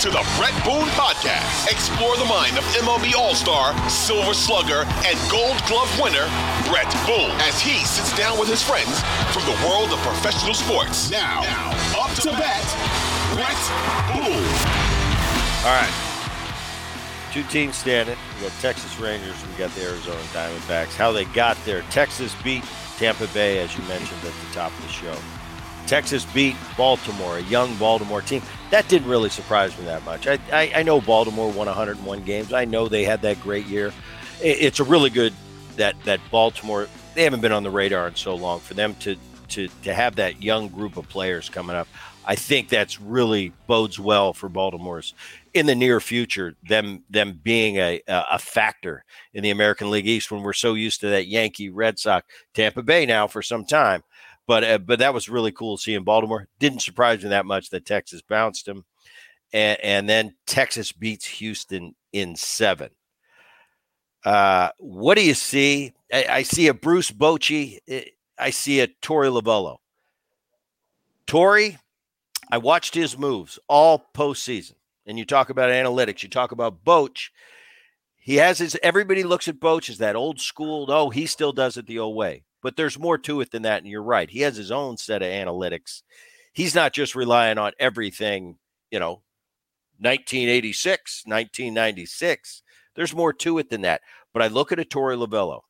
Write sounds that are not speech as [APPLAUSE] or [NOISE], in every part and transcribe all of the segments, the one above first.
to the Bret Boone Podcast. Explore the mind of MLB All Star, Silver Slugger, and Gold Glove winner, Bret Boone, as he sits down with his friends from the world of professional sports. Now, now up to bat, Bret Boone. All right. Two teams standing. We got Texas Rangers. We got the Arizona Diamondbacks. How they got there. Texas beat Tampa Bay, as you mentioned at the top of the show. Texas beat Baltimore, a young Baltimore team. That didn't really surprise me that much. I, I, I know Baltimore won 101 games. I know they had that great year. It, it's a really good that that Baltimore. They haven't been on the radar in so long. For them to to to have that young group of players coming up, I think that's really bodes well for Baltimore's in the near future. Them them being a a factor in the American League East when we're so used to that Yankee, Red Sox, Tampa Bay now for some time. But uh, but that was really cool to see in Baltimore. Didn't surprise me that much that Texas bounced him, and, and then Texas beats Houston in seven. Uh, what do you see? I, I see a Bruce Bochy. I see a Torey Lovullo. Torey, I watched his moves all postseason. And you talk about analytics, you talk about Boch. He has his everybody looks at Boch as that old school, oh, he still does it the old way. But there's more to it than that. And you're right. He has his own set of analytics. He's not just relying on everything, you know, 1986, 1996. There's more to it than that. But I look at a Torey Lovullo,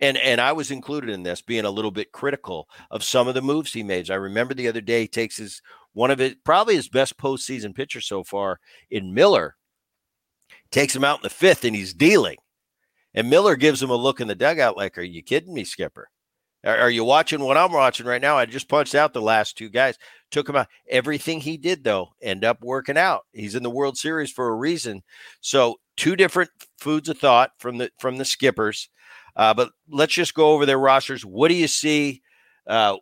and and I was included in this, being a little bit critical of some of the moves he made. I remember the other day he takes his one of it, probably his best postseason pitcher so far in Miller, takes him out in the fifth, and he's dealing. And Miller gives him a look in the dugout like, Are you kidding me, Skipper? Are, you watching what I'm watching right now? I just punched out the last two guys, took him out. Everything he did, though, end up working out. He's in the World Series for a reason. So, two different foods of thought from the from the skippers. Uh, but let's just go over their rosters. What do you see uh,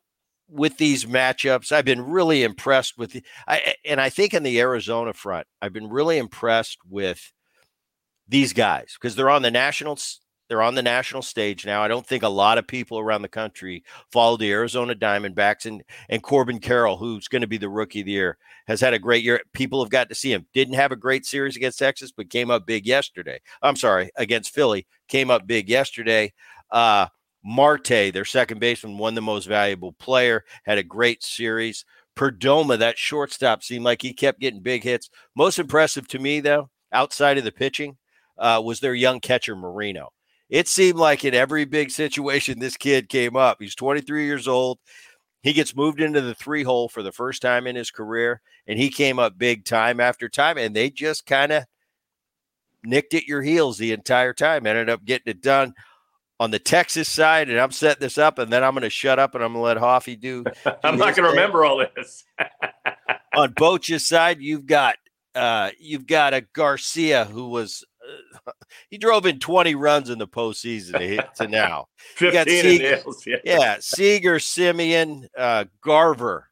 with these matchups? I've been really impressed with, the, I, and I think in the Arizona front, I've been really impressed with these guys because they're on the national they're on the national stage now. I don't think a lot of people around the country follow the Arizona Diamondbacks and and Corbin Carroll, who's going to be the rookie of the year, has had a great year. People have got to see him. Didn't have a great series against Texas, but came up big yesterday. I'm sorry, against Philly, came up big yesterday. Uh, Marte, their second baseman, won the most valuable player, had a great series. Perdomo, that shortstop, seemed like he kept getting big hits. Most impressive to me, though, outside of the pitching, uh, was their young catcher Moreno it seemed like in every big situation this kid came up. He's 23 years old. He gets moved into the three hole for the first time in his career, and he came up big time after time, and they just kind of nicked at your heels the entire time. Ended up getting it done on the Texas side, and I'm setting this up, and then I'm going to shut up and I'm going to let Hoffy do. [LAUGHS] do I'm not going to remember all this. [LAUGHS] on Boch's side, you've got uh, you've got a Garcia who was he drove in 20 runs in the postseason to, to now. 15 Seager, yeah. yeah, Seager, Semien, uh, Garver,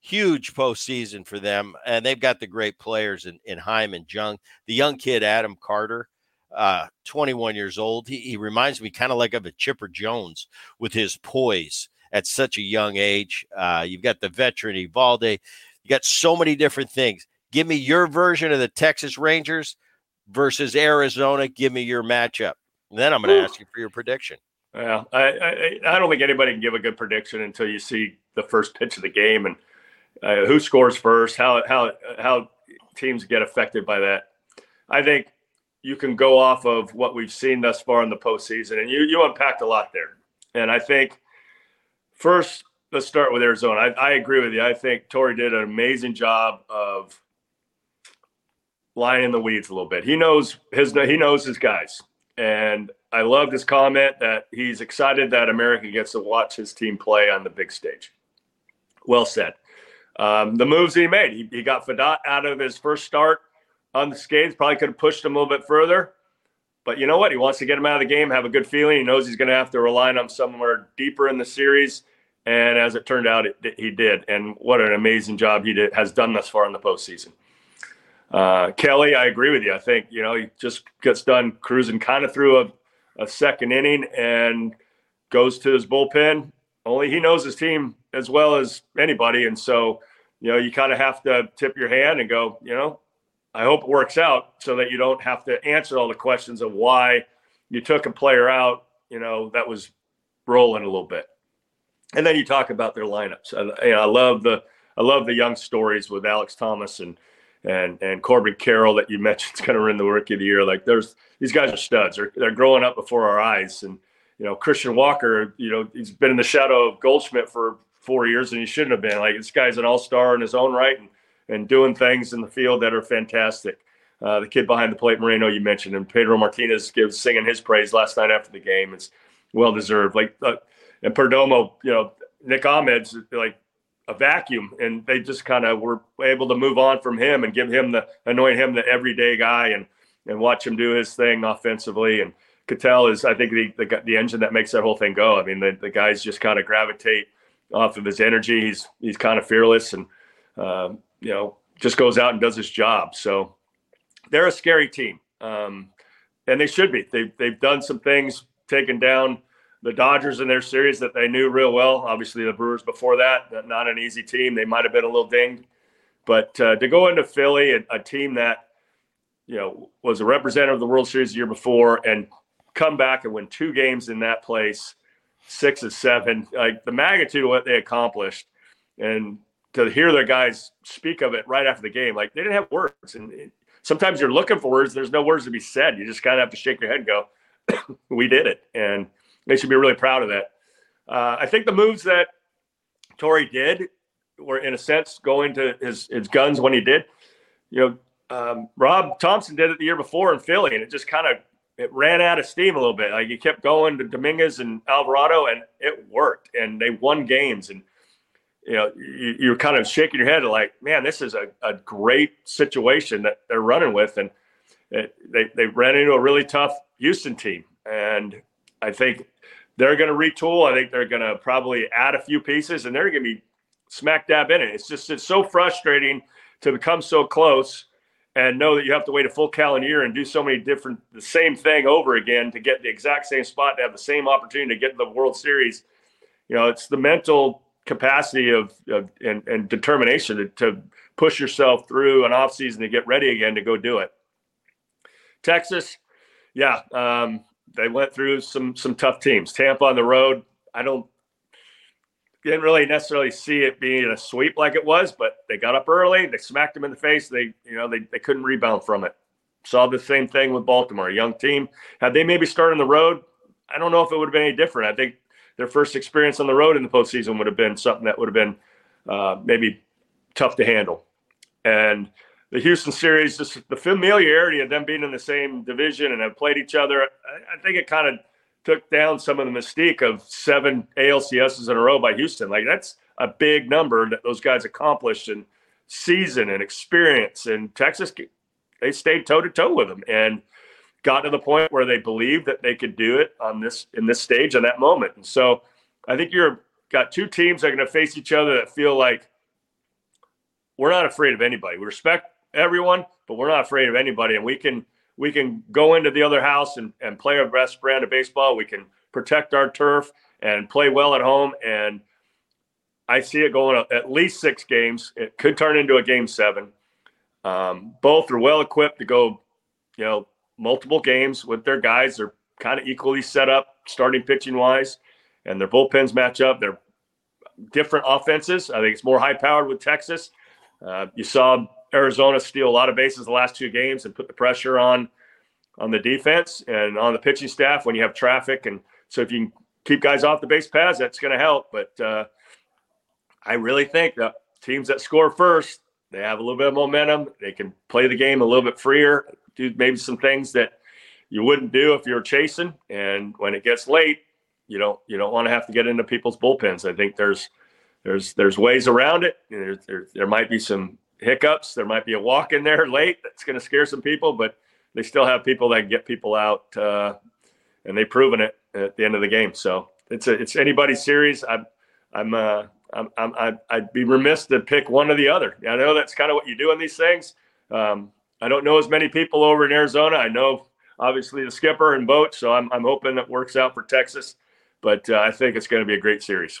huge postseason for them, and they've got the great players in, in Heim, Jung, the young kid Adam Carter. Uh, 21 years old. He, he reminds me kind of like of a Chipper Jones with his poise at such a young age. Uh, you've got the veteran Eovaldi. You got so many different things. Give me your version of the Texas Rangers versus Arizona. Give me your matchup. And then I'm going to ask you for your prediction. Yeah, I, I, I don't think anybody can give a good prediction until you see the first pitch of the game and uh, who scores first, how how how teams get affected by that. I think you can go off of what we've seen thus far in the postseason, and you you unpacked a lot there. And I think first, let's start with Arizona. I, I agree with you. I think Torey did an amazing job of lying in the weeds a little bit. He knows his he knows his guys, and I loved his comment that he's excited that America gets to watch his team play on the big stage. Well said. Um, the moves he made, he, he got Pfaadt out of his first start on the skates. Probably could have pushed him a little bit further. But you know what? He wants to get him out of the game, have a good feeling. He knows he's going to have to rely on him somewhere deeper in the series. And as it turned out, it, he did. And what an amazing job he did, has done thus far in the postseason. Uh, Kelly, I agree with you. I think, you know, he just gets done cruising kind of through a, a second inning and goes to his bullpen. Only he knows his team as well as anybody. And so, you know, you kind of have to tip your hand and go, you know, I hope it works out so that you don't have to answer all the questions of why you took a player out, you know, that was rolling a little bit. And then you talk about their lineups. I, you know, I love the I love the young stories with Alek Thomas and and and Corbin Carroll that you [LAUGHS] mentioned is going to win the Rookie of the Year. Like there's these guys are studs. They're they're growing up before our eyes. And you know, Christian Walker, you know, he's been in the shadow of Goldschmidt for four years, and he shouldn't have been. Like this guy's an all star in his own right, and and doing things in the field that are fantastic. Uh, the kid behind the plate, Moreno, you mentioned, and Pedro Martinez gives singing his praise last night after the game. It's well deserved. Like uh, and Perdomo, you know, Nick Ahmed's like a vacuum, and they just kind of were able to move on from him and give him the anoint him the everyday guy and and watch him do his thing offensively. And Ketel is, I think, the, the the engine that makes that whole thing go. I mean, the, the guys just kind of gravitate off of his energy. He's he's kind of fearless and um, you know, just goes out and does his job. So they're a scary team, um, and they should be. They've they've done some things, taken down the Dodgers in their series that they knew real well. Obviously, the Brewers before that, not an easy team. They might have been a little dinged, but uh, to go into Philly, a, a team that you know was a representative of the World Series the year before, and come back and win two games in that place, six of seven, like the magnitude of what they accomplished, and to hear the guys speak of it right after the game, like they didn't have words. And sometimes you're looking for words, there's no words to be said. You just kind of have to shake your head and go, [COUGHS] "We did it," and they should be really proud of that. Uh, I think the moves that Torey did were, in a sense, going to his his guns when he did. You know, um, Rob Thomson did it the year before in Philly, and it just kind of it ran out of steam a little bit. Like he kept going to Dominguez and Alvarado, and it worked, and they won games and you know, you, are kind of shaking your head like, man, this is a, a great situation that they're running with. And it, they, they ran into a really tough Houston team. And I think they're going to retool. I think they're going to probably add a few pieces and they're going to be smack dab in it. It's just, it's so frustrating to become so close and know that you have to wait a full calendar year and do so many different, the same thing over again to get the exact same spot, to have the same opportunity to get to the World Series. You know, it's the mental capacity of, of and, and, determination to, to, push yourself through an offseason to get ready again to go do it. Texas, yeah, um, they went through some some tough teams. Tampa on the road, I don't didn't really necessarily see it being a sweep like it was, but they got up early, they smacked them in the face. They you know they they couldn't rebound from it. Saw the same thing with Baltimore, a young team. Had they maybe started on the road, I don't know if it would have been any different. I think their first experience on the road in the postseason would have been something that would have been uh, maybe tough to handle. And the Houston series, just the familiarity of them being in the same division and have played each other, I, I think it kind of took down some of the mystique of seven ALCSs in a row by Houston. Like that's a big number that those guys accomplished in season and experience. And Texas, they stayed toe to toe with them. And got to the point where they believed that they could do it on this in this stage in that moment. And so I think you're got two teams that are going to face each other that feel like we're not afraid of anybody. We respect everyone, but we're not afraid of anybody. And we can we can go into the other house and, and play our best brand of baseball. We can protect our turf and play well at home. And I see it going at least six games. It could turn into a game seven. Um, both are well equipped to go, you know, multiple games with their guys. They're kind of equally set up starting pitching wise, and their bullpens match up. They're different offenses. I think it's more high powered with Texas. Uh, you saw Arizona steal a lot of bases the last two games and put the pressure on on the defense and on the pitching staff when you have traffic. And so if you can keep guys off the base paths, that's going to help. But uh, I really think that teams that score first, they have a little bit of momentum. They can play the game a little bit freer, do maybe some things that you wouldn't do if you're chasing. And when it gets late, you don't you don't want to have to get into people's bullpens. I think there's there's there's ways around it. There, there, there might be some hiccups. There might be a walk in there late that's going to scare some people, but they still have people that get people out, uh, and they've proven it at the end of the game. So it's a, it's anybody's series. I'm I'm uh, I'm, I'm I'd be remiss to pick one or the other. I know that's kind of what you do in these things. Um, I don't know as many people over in Arizona. I know obviously the skipper and boat, so I'm I'm hoping it works out for Texas. But uh, I think it's going to be a great series.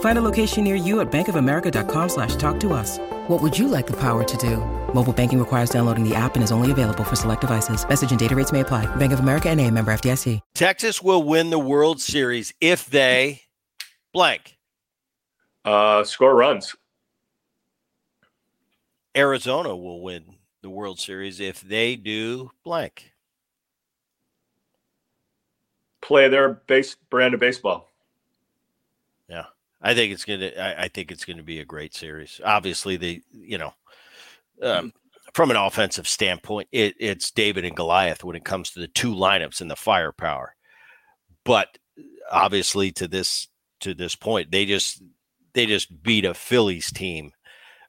Find a location near you at bankofamerica.com slash talk to us. What would you like the power to do? Mobile banking requires downloading the app and is only available for select devices. Message and data rates may apply. Bank of America and a member FDIC. Texas will win the World Series if they blank. Uh, score runs. Arizona will win the World Series if they do blank. Play their base brand of baseball. I think it's gonna I, I think it's gonna be a great series. Obviously the you know um, from an offensive standpoint, it, it's David and Goliath when it comes to the two lineups and the firepower. But obviously, to this to this point, they just they just beat a Phillies team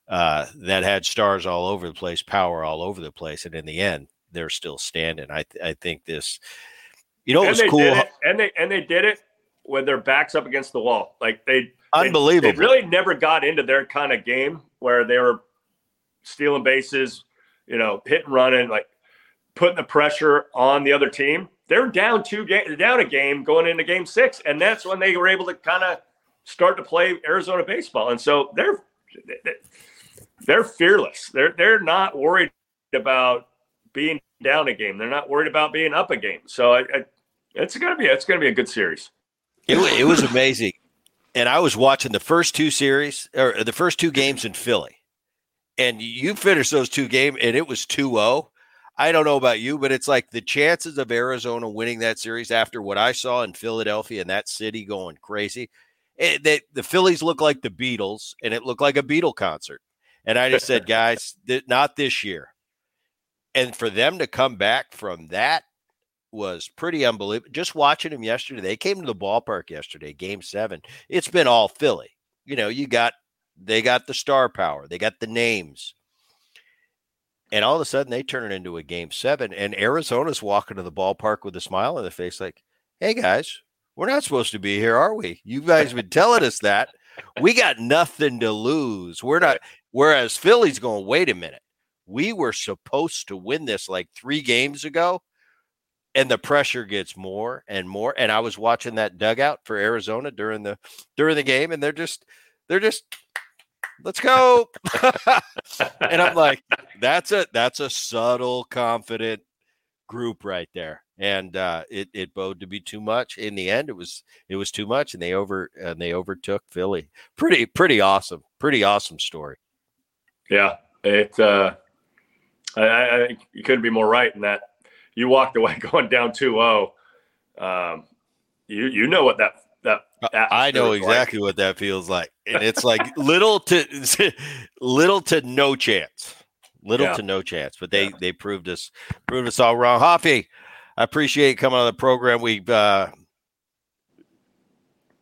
uh, that had stars all over the place, power all over the place, and in the end, they're still standing. I I think this, you know, it was cool, and they and they did it with their backs up against the wall, like they unbelievable. They, they really never got into their kind of game where they were stealing bases, you know, hit and running, like putting the pressure on the other team. They're down two game, down a game going into game six, and that's when they were able to kind of start to play Arizona baseball. And so they're they're fearless. They're they're not worried about being down a game. They're not worried about being up a game. So I, I, it's gonna be it's gonna be a good series. It, it was amazing, and I was watching the first two series or the first two games in Philly. And you finished those two games and it was 2-0 i don't know about you but it's like the chances of arizona winning that series after what i saw in philadelphia and that city going crazy it, eh, they, the phillies look like the beatles and it looked like a beatle concert. And i just said guys th- not this year. And for them to come back from that was pretty unbelievable just watching them yesterday they came to the ballpark yesterday game seven it's been all philly you know you got they got the star power, they got the names. And all of a sudden they turn it into a game seven. And Arizona's walking to the ballpark with a smile on their face, like, hey guys, we're not supposed to be here, are we? You guys been telling us that. We got nothing to lose. We're not whereas Philly's going, wait a minute. We were supposed to win this like three games ago. And the pressure gets more and more. And I was watching that dugout for Arizona during the during the game, and they're just they're just let's go. [LAUGHS] and I'm like, that's a that's a subtle, confident group right there. And uh, it it bowed to be too much. In the end, it was it was too much, and they over and they overtook Philly. Pretty pretty awesome. Pretty awesome story. Yeah, it. Uh, I, I you couldn't be more right in that. You walked away [LAUGHS] going down 2-0. Um, you you know what that that I know exactly like. what that feels like, and it's like little to [LAUGHS] little to no chance, little yeah. to no chance. But they yeah. they proved us proved us all wrong. Hoffy, I appreciate coming on the program. We've uh,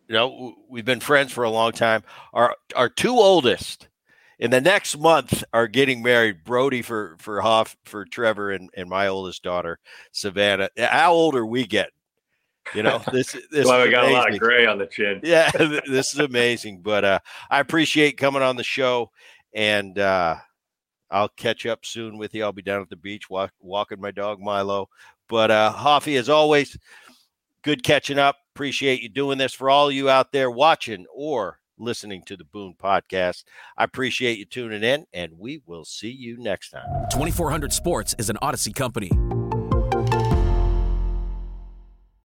you know we've been friends for a long time. Our our two oldest in the next month are getting married. Brody for for Hoff for Trevor and and my oldest daughter Savannah. How old are we getting? You know, [LAUGHS] this this well, we got amazing. a lot of gray on the chin. Yeah, [LAUGHS] this is amazing. But uh, I appreciate coming on the show, and uh, I'll catch up soon with you. I'll be down at the beach walk, walking my dog Milo. But uh, Hoffy, as always, good catching up. Appreciate you doing this for all you out there watching or listening to the Boone podcast. I appreciate you tuning in, and we will see you next time. 2400 Sports is an Audacy company.